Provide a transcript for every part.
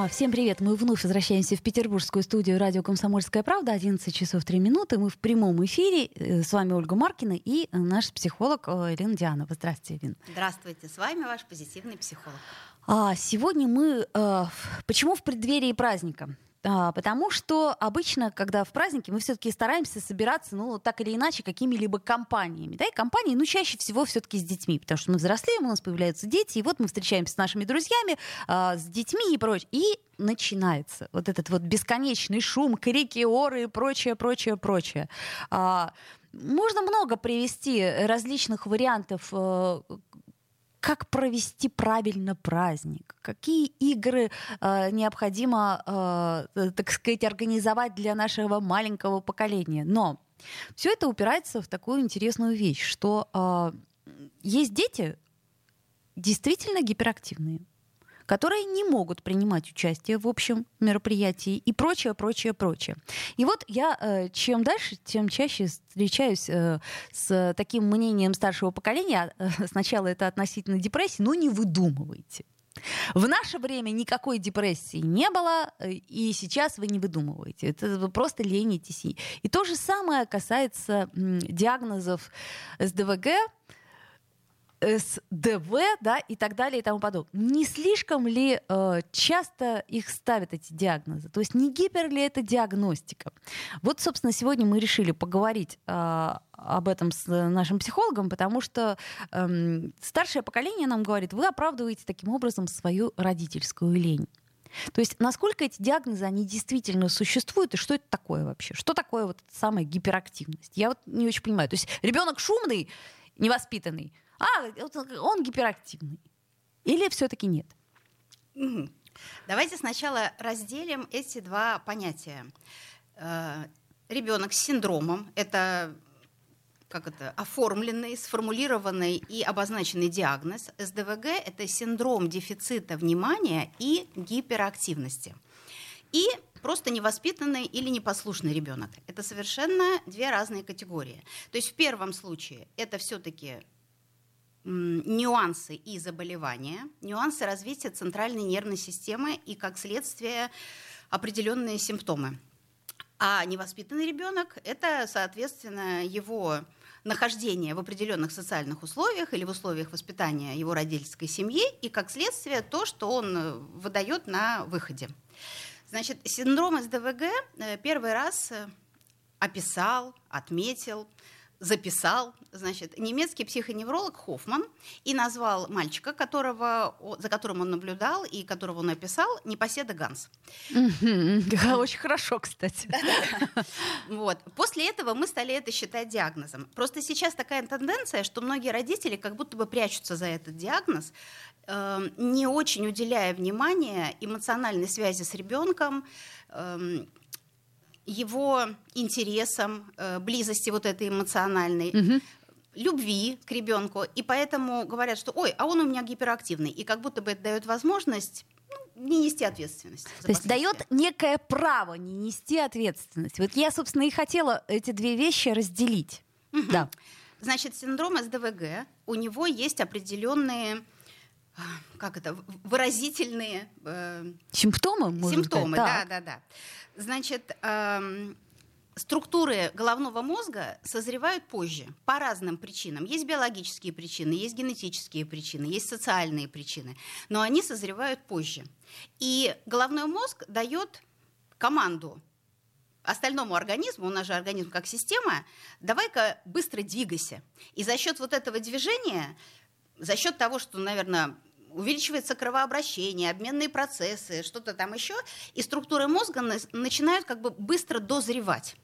А, всем привет! Мы вновь возвращаемся в петербургскую студию радио «Комсомольская правда». 11 часов 3 минуты. Мы в прямом эфире. Э, с вами Ольга Маркина и наш психолог э, Елена Дианова. Здравствуйте, Елена. Здравствуйте. С вами ваш позитивный психолог. А, сегодня мы... Э, почему в преддверии праздника? А, потому что обычно, когда в праздники, мы все-таки стараемся собираться, ну, так или иначе, какими-либо компаниями. Да, и компании, ну, чаще всего все-таки с детьми, потому что мы взрослеем, у нас появляются дети, и вот мы встречаемся с нашими друзьями, а, с детьми и прочее. И начинается вот этот вот бесконечный шум, крики, оры и прочее, прочее, прочее. А, можно много привести различных вариантов э, как провести правильно праздник, какие игры э, необходимо, э, так сказать, организовать для нашего маленького поколения. Но все это упирается в такую интересную вещь, что э, есть дети действительно гиперактивные которые не могут принимать участие в общем мероприятии и прочее, прочее, прочее. И вот я э, чем дальше, тем чаще встречаюсь э, с таким мнением старшего поколения. Э, сначала это относительно депрессии, но не выдумывайте. В наше время никакой депрессии не было, и сейчас вы не выдумываете. Это вы просто ленитесь. И то же самое касается диагнозов СДВГ, СДВ, да, и так далее и тому подобное. Не слишком ли э, часто их ставят эти диагнозы? То есть не гипер ли это диагностика? Вот, собственно, сегодня мы решили поговорить э, об этом с нашим психологом, потому что э, старшее поколение нам говорит, вы оправдываете таким образом свою родительскую лень. То есть насколько эти диагнозы, они действительно существуют, и что это такое вообще? Что такое вот самая гиперактивность? Я вот не очень понимаю. То есть ребенок шумный, невоспитанный, а, он гиперактивный. Или все-таки нет? Давайте сначала разделим эти два понятия. Э, Ребенок с синдромом – это как это, оформленный, сформулированный и обозначенный диагноз. СДВГ – это синдром дефицита внимания и гиперактивности. И просто невоспитанный или непослушный ребенок. Это совершенно две разные категории. То есть в первом случае это все-таки нюансы и заболевания, нюансы развития центральной нервной системы и, как следствие, определенные симптомы. А невоспитанный ребенок – это, соответственно, его нахождение в определенных социальных условиях или в условиях воспитания его родительской семьи, и, как следствие, то, что он э, выдает на выходе. Значит, синдром СДВГ э, первый раз э, описал, отметил записал, значит, немецкий психоневролог Хоффман и назвал мальчика, которого, за которым он наблюдал и которого он описал, непоседа Ганс. Очень хорошо, кстати. Вот. После этого мы стали это считать диагнозом. Просто сейчас такая тенденция, что многие родители как будто бы прячутся за этот диагноз, эм, не очень уделяя внимания эмоциональной связи с ребенком, эм, его интересам, э, близости вот этой эмоциональной. Угу любви к ребенку, и поэтому говорят, что ой, а он у меня гиперактивный, и как будто бы это дает возможность ну, не нести ответственность. То есть дает некое право не нести ответственность. Вот я, собственно, и хотела эти две вещи разделить. Угу. Да. Значит, синдром СДВГ, у него есть определенные как это, выразительные э, симптомы, симптомы, сказать, да, да, да. Значит, эм, структуры головного мозга созревают позже по разным причинам. Есть биологические причины, есть генетические причины, есть социальные причины, но они созревают позже. И головной мозг дает команду остальному организму, у нас же организм как система, давай-ка быстро двигайся. И за счет вот этого движения, за счет того, что, наверное, увеличивается кровообращение, обменные процессы, что-то там еще, и структуры мозга начинают как бы быстро дозревать.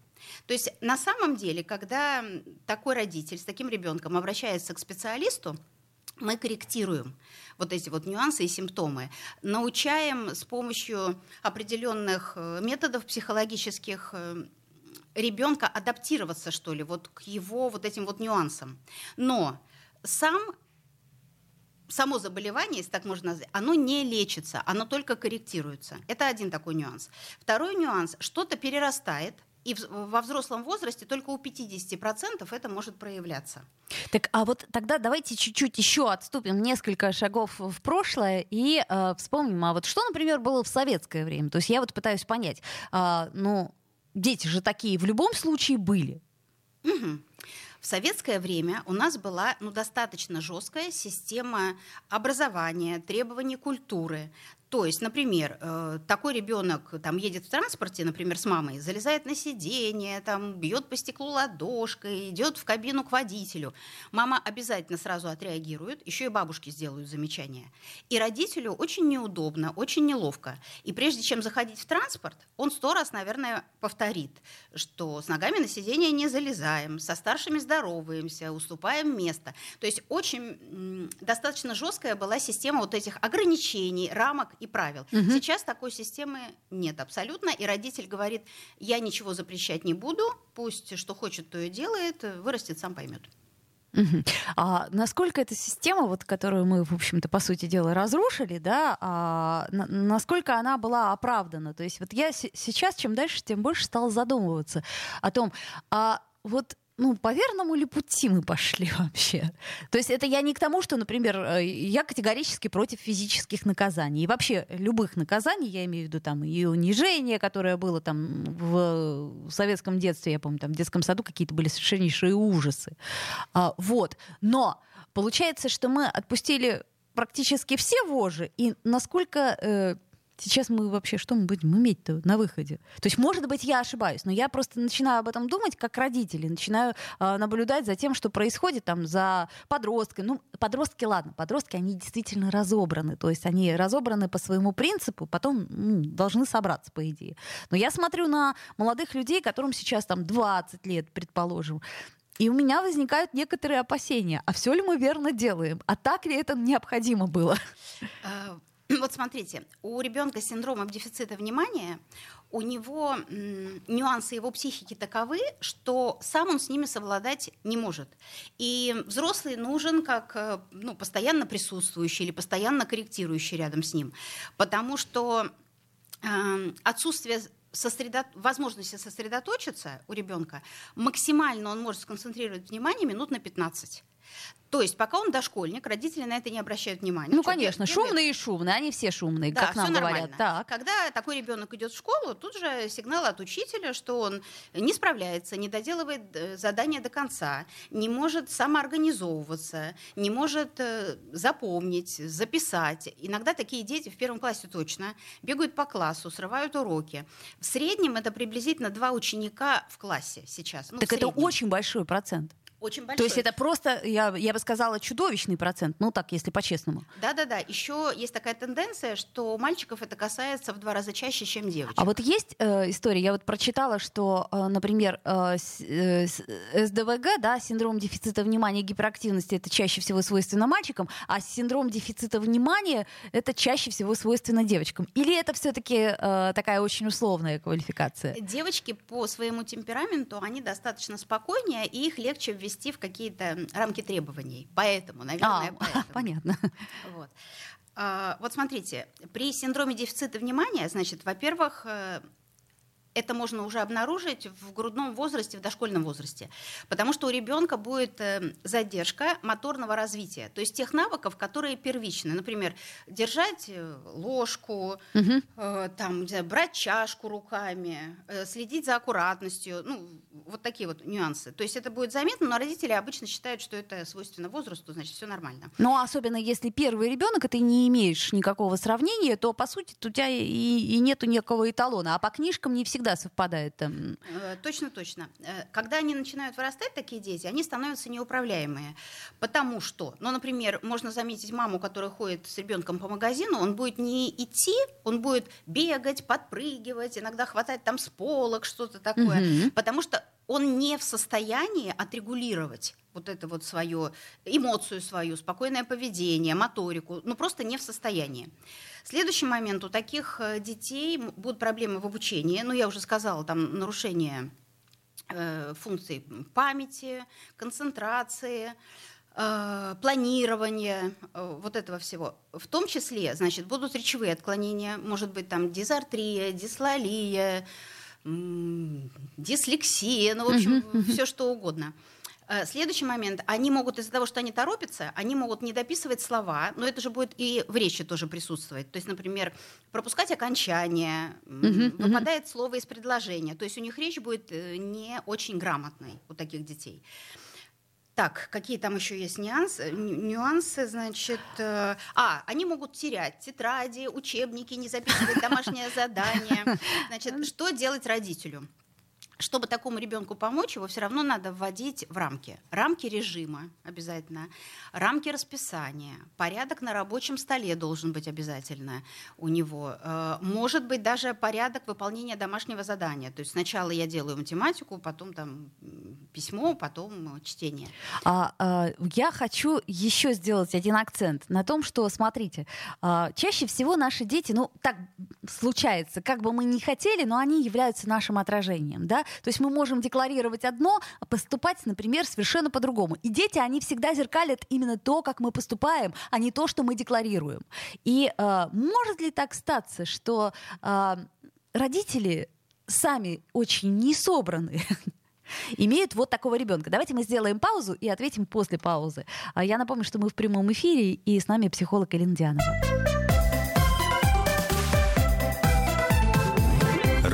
То есть на самом деле, когда такой родитель с таким ребенком обращается к специалисту, мы корректируем вот эти вот нюансы и симптомы, научаем с помощью определенных э, методов психологических э, ребенка адаптироваться, что ли, вот к его вот этим вот нюансам. Но сам само заболевание, если так можно назвать, оно не лечится, оно только корректируется. Это один такой нюанс. Второй нюанс, что-то перерастает, и во взрослом возрасте только у 50% это может проявляться. Так, а вот тогда давайте чуть-чуть еще отступим несколько шагов в прошлое и э, вспомним, а вот что, например, было в советское время? То есть я вот пытаюсь понять, э, ну, дети же такие в любом случае были. Угу. В советское время у нас была ну, достаточно жесткая система образования, требований культуры. То есть, например, э, такой ребенок там едет в транспорте, например, с мамой, залезает на сиденье, там бьет по стеклу ладошкой, идет в кабину к водителю. Мама обязательно сразу отреагирует, еще и бабушки сделают замечание. И родителю очень неудобно, очень неловко. И прежде чем заходить в транспорт, он сто раз, наверное, повторит, что с ногами на сиденье не залезаем, со старшими здороваемся, уступаем место. То есть очень достаточно жесткая была система вот этих ограничений, рамок и правил. Угу. Сейчас такой системы нет абсолютно, и родитель говорит, я ничего запрещать не буду, пусть что хочет, то и делает, вырастет, сам поймет. Угу. А насколько эта система, вот, которую мы, в общем-то, по сути дела, разрушили, да, а, на, насколько она была оправдана? То есть вот я сейчас, чем дальше, тем больше стала задумываться о том, а вот ну, по верному ли пути мы пошли вообще? То есть это я не к тому, что, например, э, я категорически против физических наказаний. И вообще любых наказаний, я имею в виду там и унижение, которое было там в советском детстве, я помню, там в детском саду какие-то были совершеннейшие ужасы. А, вот. Но получается, что мы отпустили практически все вожи, и насколько э, Сейчас мы вообще что мы будем иметь-то на выходе? То есть, может быть, я ошибаюсь, но я просто начинаю об этом думать как родители, начинаю э, наблюдать за тем, что происходит там за подростками. Ну, подростки, ладно, подростки, они действительно разобраны, то есть они разобраны по своему принципу, потом ну, должны собраться, по идее. Но я смотрю на молодых людей, которым сейчас там 20 лет, предположим, и у меня возникают некоторые опасения. А все ли мы верно делаем? А так ли это необходимо было? Вот смотрите, у ребенка с синдромом дефицита внимания у него нюансы его психики таковы, что сам он с ними совладать не может. И взрослый нужен как э, ну, постоянно присутствующий или постоянно корректирующий рядом с ним. Потому что э, отсутствие сосредо... возможности сосредоточиться у ребенка, максимально он может сконцентрировать внимание минут на 15. То есть, пока он дошкольник, родители на это не обращают внимания. Ну, конечно, делает? шумные и шумные, они все шумные, да, как нам говорят. Так. Когда такой ребенок идет в школу, тут же сигнал от учителя, что он не справляется, не доделывает э, задание до конца, не может самоорганизовываться, не может э, запомнить, записать. Иногда такие дети в первом классе точно бегают по классу, срывают уроки. В среднем это приблизительно два ученика в классе сейчас. Ну, так это очень большой процент. Очень большой. То есть это просто, я, я бы сказала, чудовищный процент, ну так, если по-честному. Да-да-да. Еще есть такая тенденция, что мальчиков это касается в два раза чаще, чем девочек. А вот есть э, история, я вот прочитала, что, э, например, э, э, СДВГ, да, синдром дефицита внимания и гиперактивности, это чаще всего свойственно мальчикам, а синдром дефицита внимания это чаще всего свойственно девочкам. Или это все-таки э, такая очень условная квалификация? Девочки по своему темпераменту, они достаточно спокойнее, и их легче ввести ввести в какие-то рамки требований. Поэтому, наверное, а, поэтому. Понятно. Вот. А, вот смотрите, при синдроме дефицита внимания, значит, во-первых, э, это можно уже обнаружить в грудном возрасте, в дошкольном возрасте, потому что у ребенка будет э, задержка моторного развития, то есть тех навыков, которые первичны, например, держать э, ложку, угу. э, там, знаю, брать чашку руками, э, следить за аккуратностью, ну вот такие вот нюансы. То есть это будет заметно, но родители обычно считают, что это свойственно возрасту, значит все нормально. Ну особенно если первый ребенок, и ты не имеешь никакого сравнения, то по сути у тебя и, и нету никакого эталона, а по книжкам не всегда всегда совпадает там. Э, точно, точно. Э, когда они начинают вырастать, такие дети, они становятся неуправляемые. Потому что, ну, например, можно заметить маму, которая ходит с ребенком по магазину, он будет не идти, он будет бегать, подпрыгивать, иногда хватать там с полок что-то такое, угу. потому что он не в состоянии отрегулировать вот это вот свою эмоцию свою, спокойное поведение, моторику, ну просто не в состоянии. Следующий момент, у таких э, детей будут проблемы в обучении, ну я уже сказала, там нарушение э, функций памяти, концентрации, э, планирование, э, вот этого всего. В том числе, значит, будут речевые отклонения, может быть, там дизартрия, дислалия, дислексия, ну, в общем, все что угодно. Э, следующий момент. Они могут из-за того, что они торопятся, они могут не дописывать слова, но это же будет и в речи тоже присутствовать. То есть, например, пропускать окончание, uh-huh, выпадает uh-huh. слово из предложения. То есть у них речь будет э, не очень грамотной у таких детей. Так, какие там еще есть нюансы? Нюансы, значит, э, а, они могут терять тетради, учебники, не записывать домашнее задание. Значит, что делать родителю? Чтобы такому ребенку помочь, его все равно надо вводить в рамки. Рамки режима обязательно, рамки расписания, порядок на рабочем столе должен быть обязательно у него. Э, может быть даже порядок выполнения домашнего задания. То есть сначала я делаю математику, потом там письмо, потом чтение. А, а, я хочу еще сделать один акцент на том, что, смотрите, а, чаще всего наши дети, ну так случается, как бы мы ни хотели, но они являются нашим отражением, да, то есть мы можем декларировать одно, а поступать, например, совершенно по-другому. И дети, они всегда зеркалят именно то, как мы поступаем, а не то, что мы декларируем. И э, может ли так статься, что э, родители сами очень не собраны, имеют вот такого ребенка. Давайте мы сделаем паузу и ответим после паузы. А я напомню, что мы в прямом эфире, и с нами психолог Элина Дианова.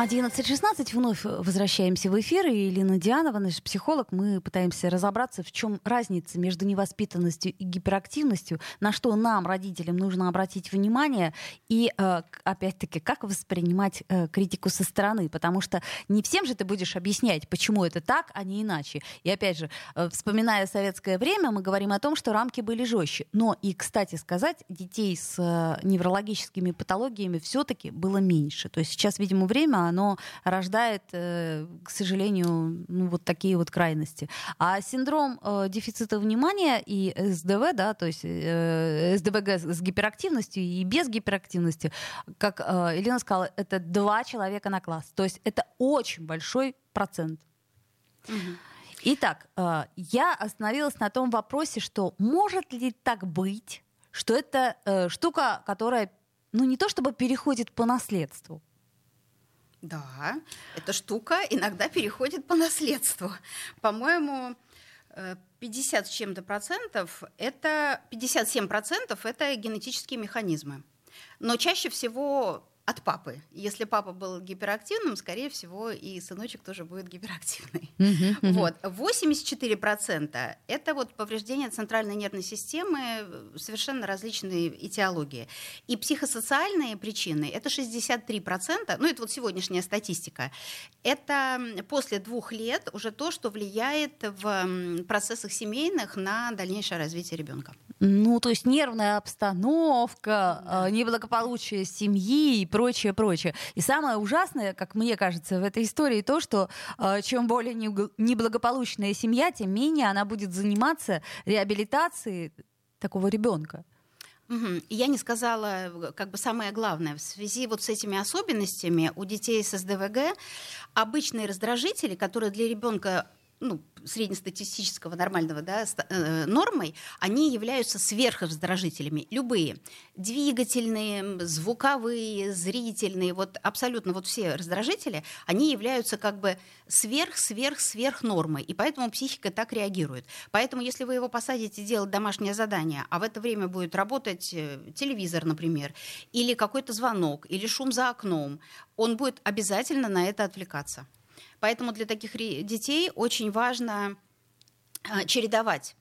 11.16, вновь возвращаемся в эфир, и Елена Дианова, наш психолог, мы пытаемся разобраться, в чем разница между невоспитанностью и гиперактивностью, на что нам, родителям, нужно обратить внимание, и, э, опять-таки, как воспринимать э, критику со стороны, потому что не всем же ты будешь объяснять, почему это так, а не иначе. И, опять же, э, вспоминая советское время, мы говорим о том, что рамки были жестче. Но и, кстати сказать, детей с неврологическими патологиями все-таки было меньше. То есть сейчас, видимо, время, оно рождает, э, к сожалению, ну, вот такие вот крайности. А синдром э, дефицита внимания и СДВ, да, то есть э, СДВГ с гиперактивностью и без гиперактивности, как Елена сказала, это два человека на класс. То есть это очень большой процент. Итак, я остановилась на том вопросе, что может ли так быть, что это штука, которая, ну не то чтобы переходит по наследству, да, эта штука иногда переходит по наследству. По-моему, 50 с чем-то процентов это 57 процентов это генетические механизмы. Но чаще всего от папы. Если папа был гиперактивным, скорее всего, и сыночек тоже будет гиперактивный. Uh-huh, uh-huh. Вот. 84% это вот повреждение центральной нервной системы, совершенно различные этиологии. И психосоциальные причины это 63%, ну это вот сегодняшняя статистика. Это после двух лет уже то, что влияет в процессах семейных на дальнейшее развитие ребенка. Ну, то есть нервная обстановка, да. неблагополучие семьи прочее, прочее. И самое ужасное, как мне кажется, в этой истории то, что э, чем более неблагополучная семья, тем менее она будет заниматься реабилитацией такого ребенка. Я не сказала, как бы самое главное, в связи вот с этими особенностями у детей с СДВГ обычные раздражители, которые для ребенка ну, среднестатистического нормального да, э, нормой, они являются сверхраздражителями. Любые. Двигательные, звуковые, зрительные, вот абсолютно вот все раздражители, они являются как бы сверх-сверх-сверх нормой. И поэтому психика так реагирует. Поэтому если вы его посадите делать домашнее задание, а в это время будет работать э, телевизор, например, или какой-то звонок, или шум за окном, он будет обязательно на это отвлекаться. Поэтому для таких детей очень важно а, чередовать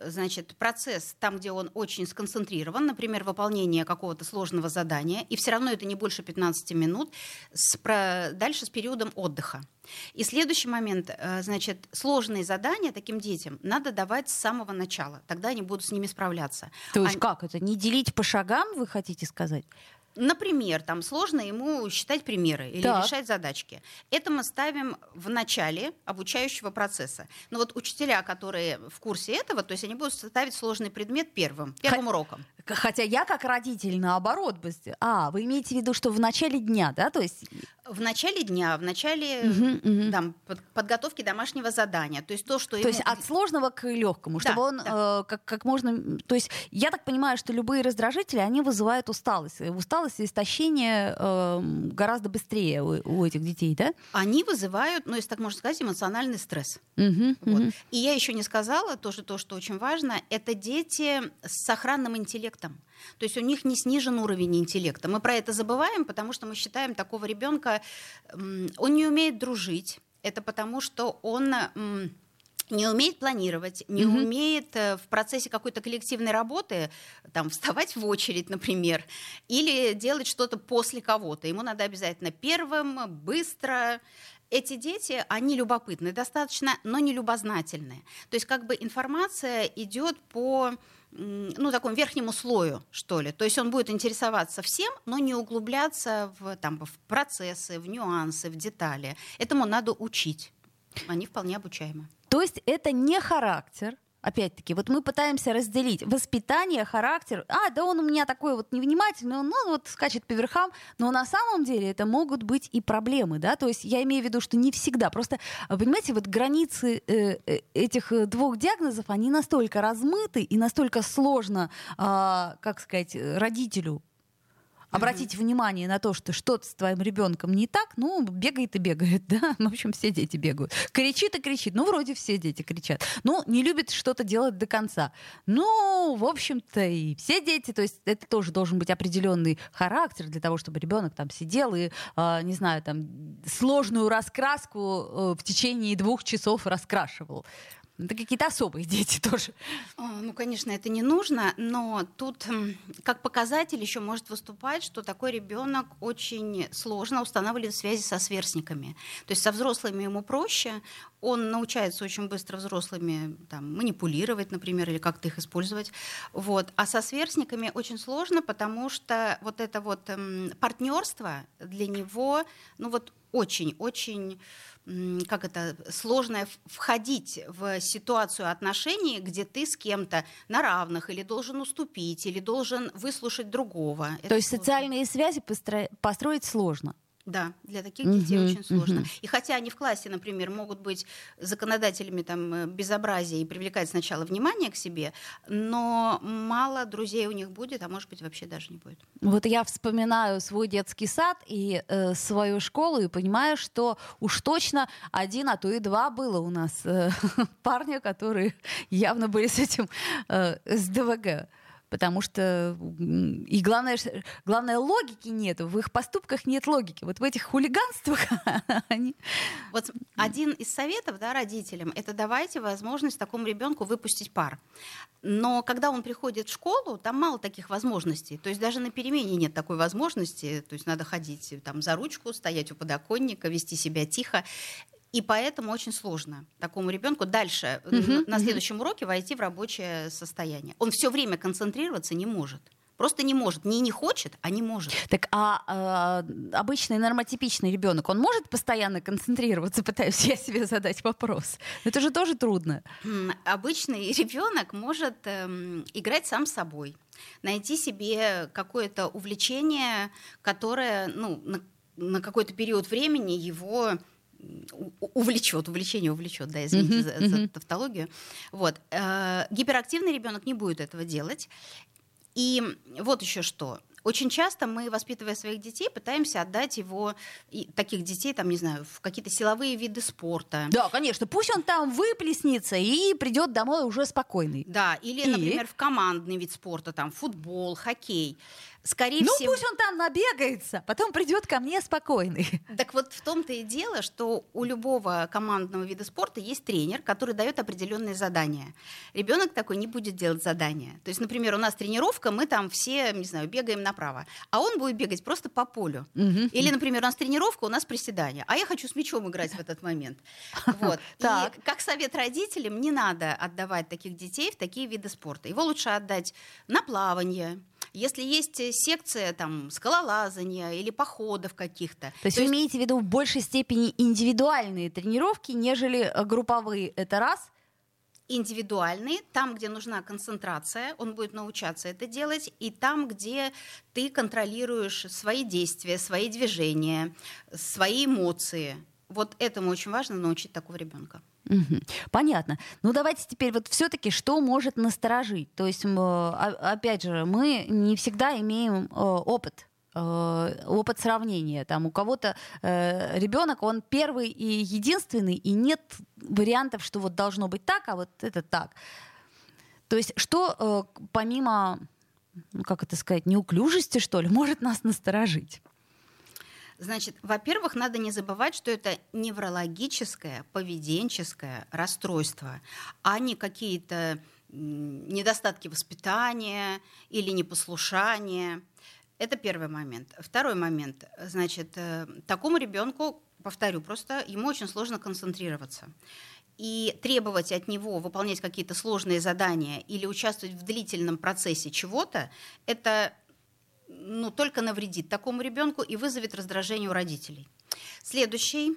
значит, процесс там, где он очень сконцентрирован, например, выполнение какого-то сложного задания, и все равно это не больше 15 минут, с, про, дальше с периодом отдыха. И следующий момент, э, значит, сложные задания таким детям надо давать с самого начала, тогда они будут с ними справляться. То есть Они- как это? Не делить по шагам, вы хотите сказать? Например, там сложно ему считать примеры или Так. решать задачки. Это мы ставим в начале обучающего процесса. Но вот учителя, которые в курсе этого, то есть они будут ставить сложный предмет первым, первым уроком. К- Хотя я как родитель наоборот бы... А, вы имеете в виду, что в начале дня, да? То есть... В начале дня, в начале мгм. там, под- подготовки домашнего задания. То есть то, что То ему... есть от сложного к легкому, Да, чтобы он э, как, как можно... То есть я так понимаю, что любые раздражители, они вызывают усталость. И Усталость и истощение э, гораздо быстрее у, у этих детей, да? Они вызывают, ну, если так можно сказать, эмоциональный стресс. Мгм, Вот. мгм. И я еще не сказала, тоже то, что очень важно, это дети с сохранным интеллектом. То есть у них не снижен уровень интеллекта. Мы про это забываем, потому что мы считаем такого ребенка, он не умеет дружить. Это потому, что он не умеет планировать, не Мгм. умеет э, в процессе какой-то коллективной работы там, вставать в очередь, например, или делать что-то после кого-то. Ему надо обязательно первым, быстро. Эти дети, они любопытны достаточно, но не любознательные. То есть как бы информация идет по ну, такому верхнему слою, что ли. То есть он будет интересоваться всем, но не углубляться в, там, в процессы, в нюансы, в детали. Этому надо учить. Они вполне обучаемы. То есть это не характер. Опять-таки, вот мы пытаемся разделить воспитание, характер. А, да он у меня такой вот невнимательный, он ну, вот скачет по верхам. Но на самом деле это могут быть и проблемы, да. То есть я имею в виду, что не всегда. Просто, а, понимаете, вот границы э, э, этих э, двух диагнозов, они настолько размыты и настолько сложно, а, как сказать, э, обратить внимание на то, что что-то с твоим ребенком не так, ну, бегает и бегает, да, в общем, все дети бегают. Кричит и кричит, ну, вроде все дети кричат. Ну, не любит что-то делать до конца. Ну, в общем-то, и все дети, то есть это тоже должен быть определенный характер для того, чтобы ребенок там сидел и, а, не знаю, там, сложную раскраску э, в течение двух часов раскрашивал. Это какие-то особые дети тоже. А, Ну, конечно, это не нужно, но тут как показатель еще может выступать, что такой ребенок очень сложно устанавливает связи со сверстниками. То есть со взрослыми ему проще, он научается очень быстро взрослыми там, манипулировать, например, или как-то их использовать. Вот. А со сверстниками очень сложно, потому что вот это вот партнерство для него, ну вот очень-очень как это, сложно в- входить в ситуацию отношений, где ты с кем-то на равных, или должен уступить, или должен выслушать другого. Это То есть сложно. социальные связи постро- построить сложно. Да, для таких детей Мгм, очень сложно. мгм. И хотя они в классе, например, могут быть законодателями там, э, безобразия и привлекать сначала внимание к себе, но мало друзей у них будет, а может быть вообще даже не будет. Вот я вспоминаю свой детский сад и э, свою школу и понимаю, что уж точно один, а то и два было у нас э, парня, которые явно были с этим э, с ДВГ. Потому что и главное, главное логики нет, в их поступках нет логики. Вот в этих хулиганствах они Вот один из советов да, родителям это давайте возможность такому ребенку выпустить пар. Но когда он приходит в школу, там мало таких возможностей. То есть даже на перемене нет такой возможности. То есть надо ходить там, за ручку, стоять у подоконника, вести себя тихо. И поэтому очень сложно такому ребенку дальше Мгм, на следующем уроке войти в рабочее состояние. Он все время концентрироваться не может. Просто не может. Не не хочет, а не может. Так, а э, обычный нормотипичный ребенок, он может постоянно концентрироваться, пытаюсь я себе задать вопрос. Это же тоже трудно. Обычный ребенок может эм, играть сам с собой, найти себе какое-то увлечение, которое ну, на, на какой-то период времени его увлечет, увлечение увлечет, да, извините Мгм, за, за тавтологию. Вот. Э, Гиперактивный ребенок не будет этого делать. И вот еще что. Очень часто мы, воспитывая своих детей, пытаемся отдать его, и таких детей, там, не знаю, в какие-то силовые виды спорта. Да, конечно. Пусть он там выплеснется и придет домой уже спокойный. Да, или, И? например, в командный вид спорта, там, футбол, хоккей. Скорее ну, всего. пусть он там набегается, потом придет ко мне спокойный. Так вот в том-то и дело, что у любого командного вида спорта есть тренер, который дает определенные задания. Ребенок такой не будет делать задания. То есть, например, у нас тренировка, мы там все, не знаю, бегаем направо, а он будет бегать просто по полю. Мгм. Или, например, у нас тренировка, у нас приседания, а я хочу с мячом играть в этот момент. Вот. Так. И как совет родителям, не надо отдавать таких детей в такие виды спорта. Его лучше отдать на плавание, если есть э, секция там скалолазания или походов каких-то. То есть вы имеете в виду в большей степени индивидуальные тренировки, нежели э, групповые. Это раз. индивидуальный, там, где нужна концентрация, он будет научаться это делать, и там, где ты контролируешь свои действия, свои движения, свои эмоции. Вот этому очень важно научить такого ребенка. Понятно. Ну давайте теперь вот все-таки что может насторожить. То есть о- опять же мы не всегда имеем э, опыт э, опыт сравнения. Там у кого-то ребенок, он первый и единственный, и нет вариантов, что вот должно быть так, а вот это так. То есть что э, помимо, ну, как это сказать, неуклюжести, что ли, может нас насторожить? Значит, во-первых, надо не забывать, что это неврологическое, поведенческое расстройство, а не какие-то недостатки воспитания или непослушания. Это первый момент. Второй момент. Значит, э, такому ребенку, повторю, просто ему очень сложно концентрироваться. И требовать от него выполнять какие-то сложные задания или участвовать в длительном процессе чего-то, это ну, только навредит такому ребенку и вызовет раздражение у родителей. Следующий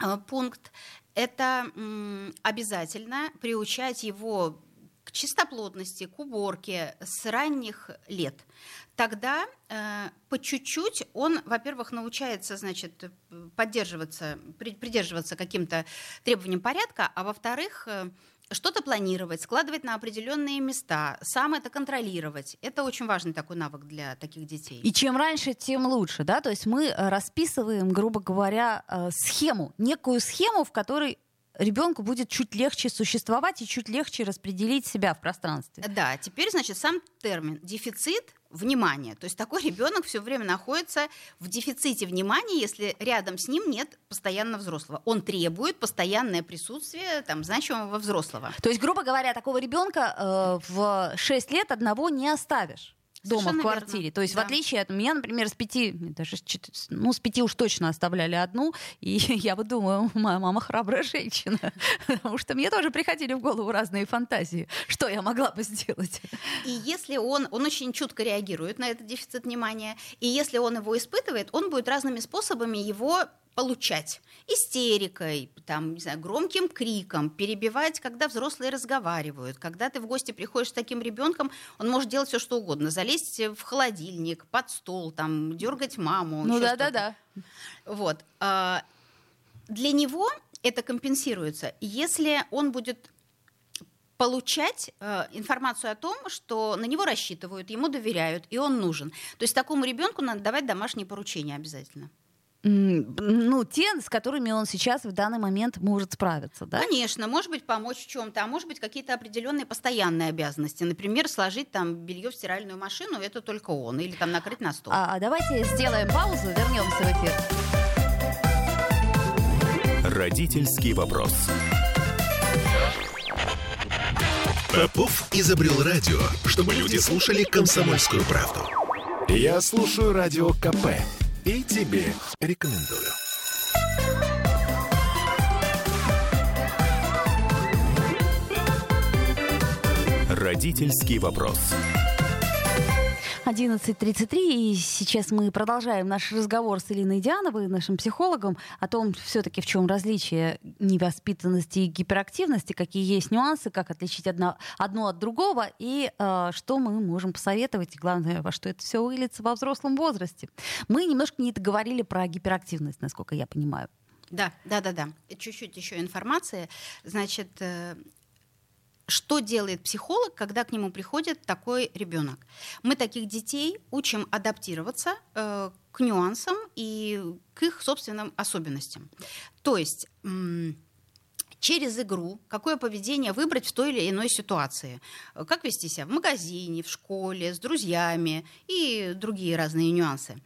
э, пункт – это обязательно приучать его к чистоплотности, к уборке с ранних лет. Тогда э, по чуть-чуть он, во-первых, научается, значит, поддерживаться, при- придерживаться каким-то требованиям порядка, а во-вторых, э, что-то планировать, складывать на определенные места, сам это контролировать. Это очень важный такой навык для таких детей. И чем раньше, тем лучше, да? То есть мы э, расписываем, грубо говоря, э, схему, некую схему, в которой ребенку будет чуть легче существовать и чуть легче распределить себя в пространстве. Да, теперь, значит, сам термин дефицит внимания. То есть такой ребенок все время находится в дефиците внимания, если рядом с ним нет постоянно взрослого. Он требует постоянное присутствие там, значимого взрослого. То есть, грубо говоря, такого ребенка э, в 6 лет одного не оставишь дома в квартире. верно. То есть, Да. в отличие от меня, например, с пяти, даже с чет- ну, с пяти уж точно оставляли одну, и я вот думаю, моя мама храбрая женщина, потому что мне тоже приходили в голову разные фантазии, что я могла бы сделать. И если он, он очень чутко реагирует на этот дефицит внимания, и если он его испытывает, он будет разными способами его получать. Истерикой, там, не знаю, громким криком, перебивать, когда взрослые разговаривают. Когда ты в гости приходишь с таким ребенком, он может делать все, что угодно. Залезть в холодильник, под стол, там, дергать маму. Ну да, да, да. Вот. А, Для него это компенсируется, если он будет получать э, информацию о том, что на него рассчитывают, ему доверяют, и он нужен. То есть такому ребенку надо давать домашние поручения обязательно. Ну, те, с которыми он сейчас в данный момент может справиться, да? Конечно, может быть, помочь в чем-то, а может быть, какие-то определенные постоянные обязанности. Например, сложить там белье в стиральную машину, это только он, или там накрыть на стол. А давайте сделаем паузу, вернемся в эфир. Родительский вопрос. Попов изобрел радио, чтобы люди слушали комсомольскую правду. Я слушаю радио КП и тебе рекомендую. Родительский вопрос. 11.33, и сейчас мы продолжаем наш разговор с Элиной Диановой, нашим психологом, о том все-таки в чем различие невоспитанности и гиперактивности, какие есть нюансы, как отличить одно, одно от другого, и э, что мы можем посоветовать, и главное, во что это все выльется во взрослом возрасте. Мы немножко не договорили про гиперактивность, насколько я понимаю. Да, да, да, да. Чуть-чуть еще информации. Значит, э, что делает психолог, когда к нему приходит такой ребенок? Мы таких детей учим адаптироваться э, к нюансам и к их собственным особенностям. То есть через игру, какое поведение выбрать в той или иной ситуации. Как вести себя в магазине, в школе, с друзьями и другие разные нюансы.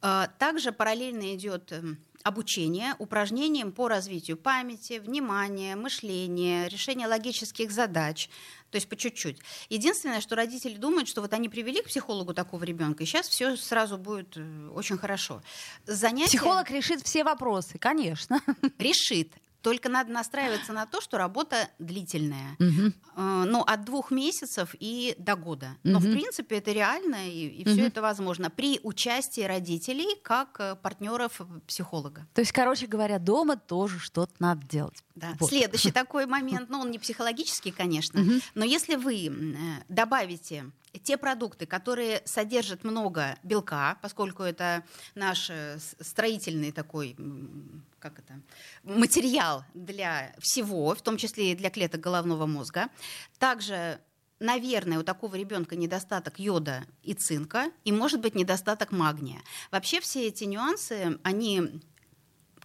А, также параллельно идет эм, обучение упражнениям по развитию памяти, внимания, мышления, решения логических задач. То есть по чуть-чуть. Единственное, что родители думают, что вот они привели к психологу такого ребенка, и сейчас все сразу будет э, очень хорошо. Занятие... Психолог решит все вопросы, конечно. Решит. Только надо настраиваться на то, что работа длительная. Угу. Ну, от двух месяцев и до года. Но, угу. в принципе, это реально, и, и угу. все это возможно при участии родителей как э, партнеров психолога. То есть, короче говоря, дома тоже что-то надо делать. Да. Вот. Следующий такой момент, ну, он не психологический, конечно, угу. но если вы добавите те продукты, которые содержат много белка, поскольку это наш э, строительный такой как это, материал для всего, в том числе и для клеток головного мозга. Также наверное, у такого ребенка недостаток йода и цинка, и может быть недостаток магния. Вообще все эти нюансы, они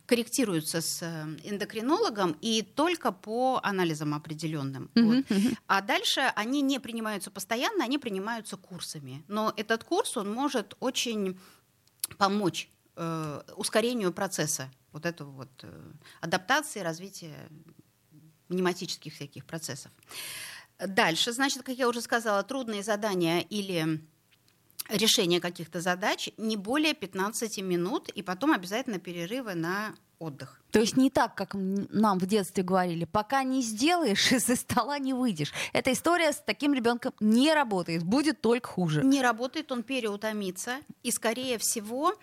корректируются с э, эндокринологом и только по анализам определенным. Mm-hmm. Вот. А дальше они не принимаются постоянно, они принимаются курсами. Но этот курс, он может очень помочь э, ускорению процесса вот этого вот э, адаптации, развития пневматических всяких процессов. Дальше, значит, как я уже сказала, трудные задания или решение каких-то задач не более 15 минут, и потом обязательно перерывы на отдых. То есть не так, как нам в детстве говорили, пока не сделаешь, из-за стола не выйдешь. Эта история с таким ребенком не работает, будет только хуже. Не работает, он переутомится, и скорее всего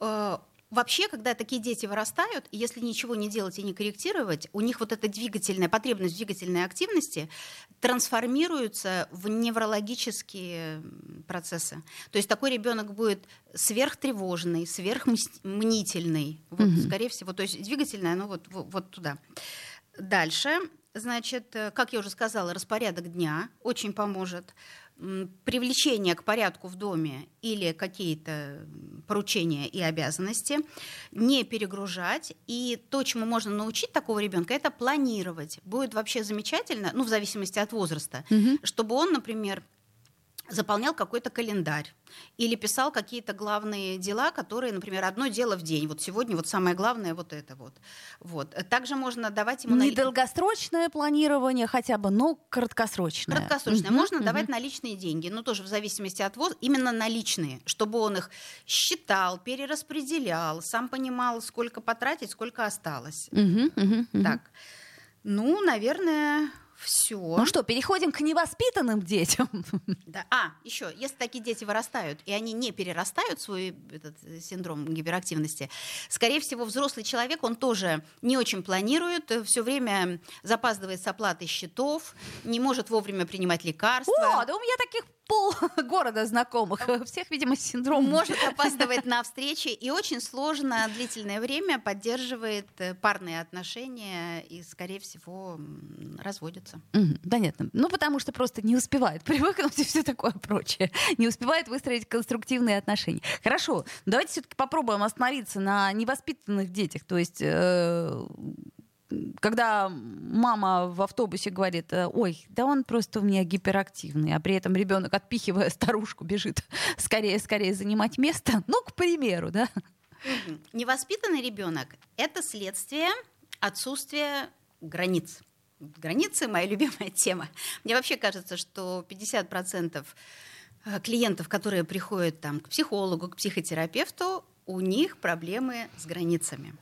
э, Вообще, когда такие дети вырастают, если ничего не делать и не корректировать, у них вот эта двигательная потребность двигательной активности трансформируется в неврологические процессы. То есть такой ребенок будет сверхтревожный, сверхмнительный, вот, угу. скорее всего. То есть двигательное, оно вот, вот, вот туда. Дальше, значит, э, как я уже сказала, распорядок дня очень поможет привлечение к порядку в доме или какие-то поручения и обязанности, не перегружать. И то, чему можно научить такого ребенка, это планировать. Будет вообще замечательно, ну, в зависимости от возраста, угу. чтобы он, например, заполнял какой-то календарь или писал какие-то главные дела, которые, например, одно дело в день. Вот сегодня вот самое главное вот это вот. вот. Также можно давать ему... Не на... долгосрочное планирование хотя бы, но краткосрочное. Краткосрочное. Угу, можно угу. давать наличные деньги, но тоже в зависимости от возраста, именно наличные, чтобы он их считал, перераспределял, сам понимал, сколько потратить, сколько осталось. Угу, угу, угу. Так. Ну, наверное, все. Ну что, переходим к невоспитанным детям. Да. А, еще, если такие дети вырастают, и они не перерастают свой этот э, синдром гиперактивности, скорее всего, взрослый человек, он тоже не очень планирует, э, все время запаздывает с оплатой счетов, не может вовремя принимать лекарства. О, да у меня таких пол города знакомых. Всех, видимо, синдром. Может опаздывать на встречи и очень сложно длительное время поддерживает э, парные отношения и, скорее всего, разводится. понятно. Ну, потому что просто не успевает привыкнуть и все такое прочее. Не успевает выстроить конструктивные отношения. Хорошо, давайте все-таки попробуем остановиться на невоспитанных детях. То есть э, когда мама в автобусе говорит, э, ой, да он просто у меня гиперактивный, а при этом ребенок, отпихивая старушку, бежит скорее, скорее занимать место, ну, к примеру, да. Невоспитанный ребенок – это следствие отсутствия границ. Границы – моя любимая тема. Мне вообще кажется, что 50% э, клиентов, которые приходят там, к психологу, к психотерапевту, у них проблемы с границами.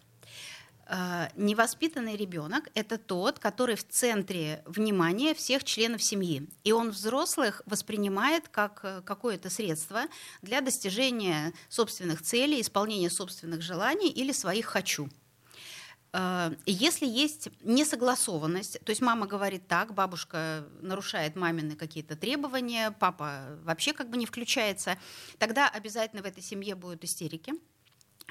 Э, невоспитанный ребенок – это тот, который в центре внимания всех членов семьи. И он взрослых воспринимает как э, какое-то средство для достижения собственных целей, исполнения собственных желаний или своих «хочу». Э, если есть несогласованность, то есть мама говорит так, бабушка нарушает мамины какие-то требования, папа вообще как бы не включается, тогда обязательно в этой семье будут истерики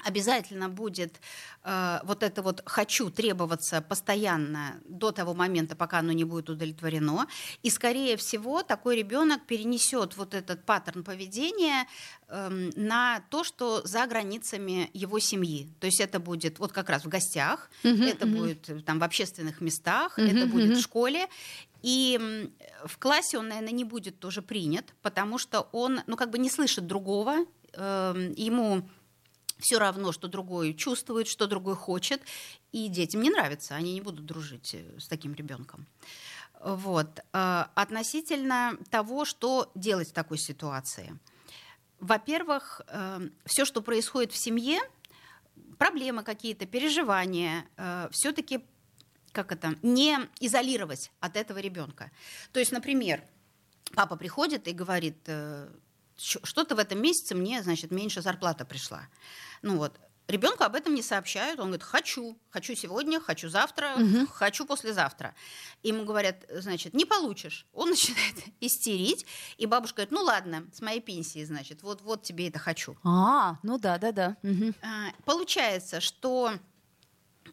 обязательно будет э, вот это вот хочу требоваться постоянно до того момента, пока оно не будет удовлетворено. И, скорее всего, такой ребенок перенесет вот этот паттерн поведения э, на то, что за границами его семьи. То есть это будет вот как раз в гостях, uh-huh, это uh-huh. будет э, там в общественных местах, uh-huh, это будет uh-huh. в школе. И в классе он, наверное, не будет тоже принят, потому что он, ну, как бы не слышит другого, э, ему все равно, что другой чувствует, что другой хочет, и детям не нравится, они не будут дружить э, с таким ребенком. Вот. Э, относительно того, что делать в такой ситуации. Во-первых, э, все, что происходит в семье, проблемы какие-то, переживания, все-таки как это, не изолировать от этого ребенка. То есть, например, папа приходит и говорит, что-то в этом месяце мне, значит, меньше зарплата пришла. Ну вот, Ребенку об этом не сообщают. Он говорит, хочу, хочу сегодня, хочу завтра, угу. хочу послезавтра. Ему говорят, значит, не получишь. Он начинает истерить, и бабушка говорит, ну ладно, с моей пенсии, значит, вот, вот тебе это хочу. А, ну да, да, да. Угу. Получается, что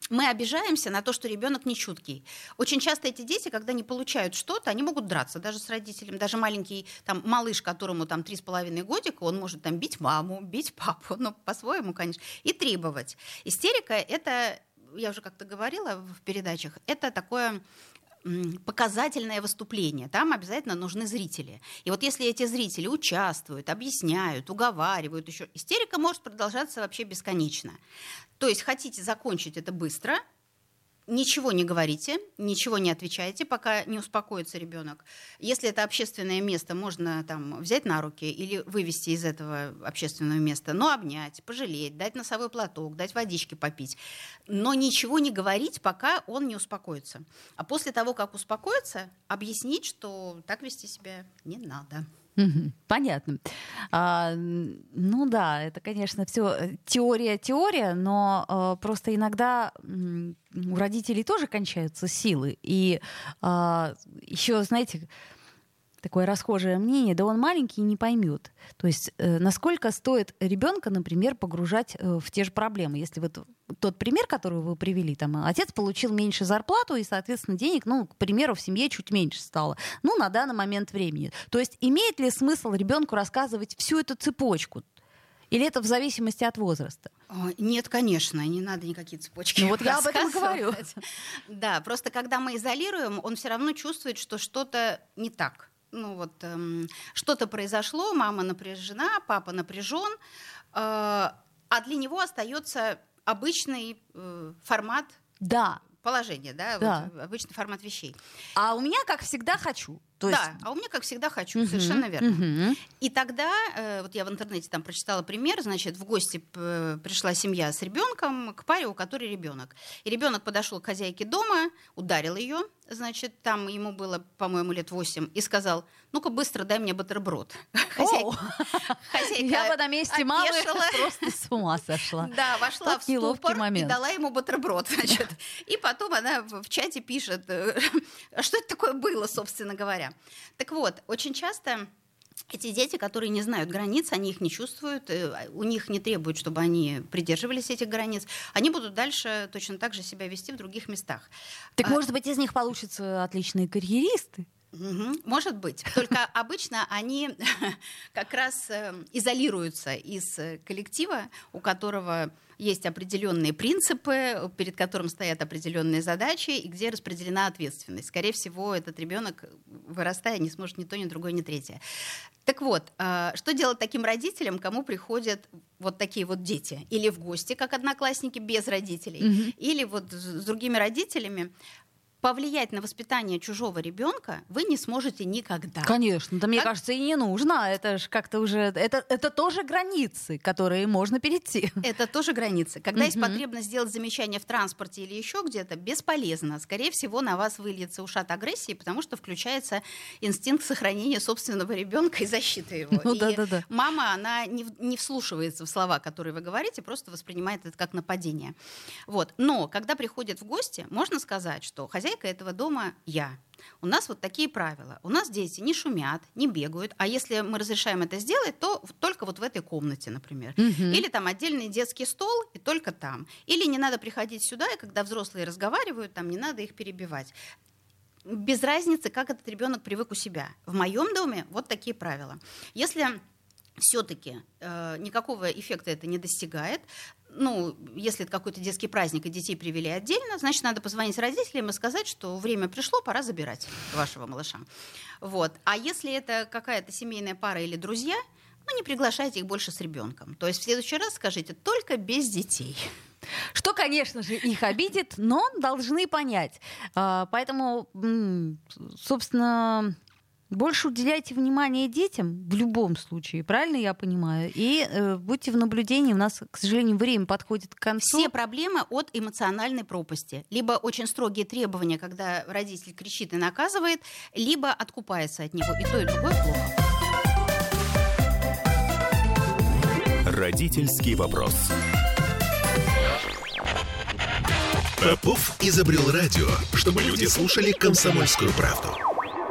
мы обижаемся на то, что ребенок не чуткий. Очень часто эти дети, когда не получают что-то, они могут драться даже с родителями. Даже маленький там, малыш, которому там три с половиной годика, он может там бить маму, бить папу, ну, по-своему, конечно, и требовать. Истерика — это, я уже как-то говорила в передачах, это такое показательное выступление. Там обязательно нужны зрители. И вот если эти зрители участвуют, объясняют, уговаривают еще, истерика может продолжаться вообще бесконечно. То есть хотите закончить это быстро, ничего не говорите, ничего не отвечайте, пока не успокоится ребенок. Если это общественное место, можно там взять на руки или вывести из этого общественного места, но обнять, пожалеть, дать носовой платок, дать водички попить. Но ничего не говорить, пока он не успокоится. А после того, как успокоится, объяснить, что так вести себя не надо. Понятно. А, ну да, это, конечно, все э, теория, теория, но а, просто иногда у родителей тоже кончаются силы. И а, еще, знаете, такое расхожее мнение, да он маленький и не поймет. То есть э, насколько стоит ребенка, например, погружать э, в те же проблемы. Если вот тот пример, который вы привели, там отец получил меньше зарплату и, соответственно, денег, ну, к примеру, в семье чуть меньше стало. Ну, на данный момент времени. То есть имеет ли смысл ребенку рассказывать всю эту цепочку? Или это в зависимости от возраста? Нет, конечно, не надо никакие цепочки. Ну вот я об этом говорю. Да, просто когда мы изолируем, он все равно чувствует, что что-то не так ну вот эм, что-то произошло, мама напряжена, папа напряжен, э, а для него остается обычный э, формат да. положения, да, да. Вот, обычный формат вещей. А у меня, как всегда, хочу. То есть... Да, а у меня, как всегда, хочу, угу, совершенно верно. Угу. И тогда, э, вот я в интернете там прочитала пример, значит, в гости пришла семья с ребенком к паре, у которой ребенок. И ребенок подошел к хозяйке дома, ударил ее, значит, там ему было, по-моему, лет восемь, и сказал, ну-ка быстро дай мне бутерброд. Хозяйка, хозяйка Я бы на месте мамы просто с ума сошла. Да, вошла в ступор и дала ему бутерброд, значит. И потом она в чате пишет, э, что это такое было, собственно говоря. Так вот, очень часто эти дети, которые не знают границ, они их не чувствуют, э, у них не требуют, чтобы они придерживались этих границ, они будут дальше точно так же себя вести в других местах. Так, а... может быть, из них получатся отличные карьеристы? Угу, может быть. Только обычно они как раз э, изолируются из э, коллектива, у которого есть определенные принципы, перед которым стоят определенные задачи, и где распределена ответственность. Скорее всего, этот ребенок, вырастая, не сможет ни то, ни другое, ни третье. Так вот, э, что делать таким родителям, кому приходят вот такие вот дети? Или в гости, как одноклассники, без родителей, mm или вот с другими родителями, повлиять на воспитание чужого ребенка вы не сможете никогда. Конечно, да мне как... кажется и не нужно. Это же как-то уже это это тоже границы, которые можно перейти. Это тоже границы. Когда есть потребность сделать замечание в транспорте или еще где-то, бесполезно. Скорее всего, на вас выльется ушат агрессии, потому что включается инстинкт сохранения собственного ребенка и защиты его. Ну, и да, да, да. мама, она не, не вслушивается в слова, которые вы говорите, просто воспринимает это как нападение. Вот. Но когда приходят в гости, можно сказать, что хозяйка хозяйка этого дома я. У нас вот такие правила. У нас дети не шумят, не бегают, а если мы разрешаем это сделать, то только вот в этой комнате, например. Мгм. Или там отдельный детский стол, и только там. Или не надо приходить сюда, и когда взрослые разговаривают, там не надо их перебивать. Без разницы, как этот ребенок привык у себя. В моем доме вот такие правила. Если все-таки никакого эффекта это не достигает, ну, если это какой-то детский праздник, и детей привели отдельно, значит, надо позвонить родителям и сказать, что время пришло, пора забирать вашего малыша. Вот. А если это какая-то семейная пара или друзья, ну, не приглашайте их больше с ребенком. То есть в следующий раз скажите только без детей. Что, конечно же, их обидит, но должны понять. А, Поэтому, собственно, больше уделяйте внимание детям в любом случае, правильно я понимаю? И э, будьте в наблюдении. У нас, к сожалению, время подходит к концу. Все проблемы от эмоциональной пропасти. Либо очень строгие требования, когда родитель кричит и наказывает, либо откупается от него. И то, и другое плохо. Родительский вопрос. Попов изобрел радио, чтобы люди слушали комсомольскую правду.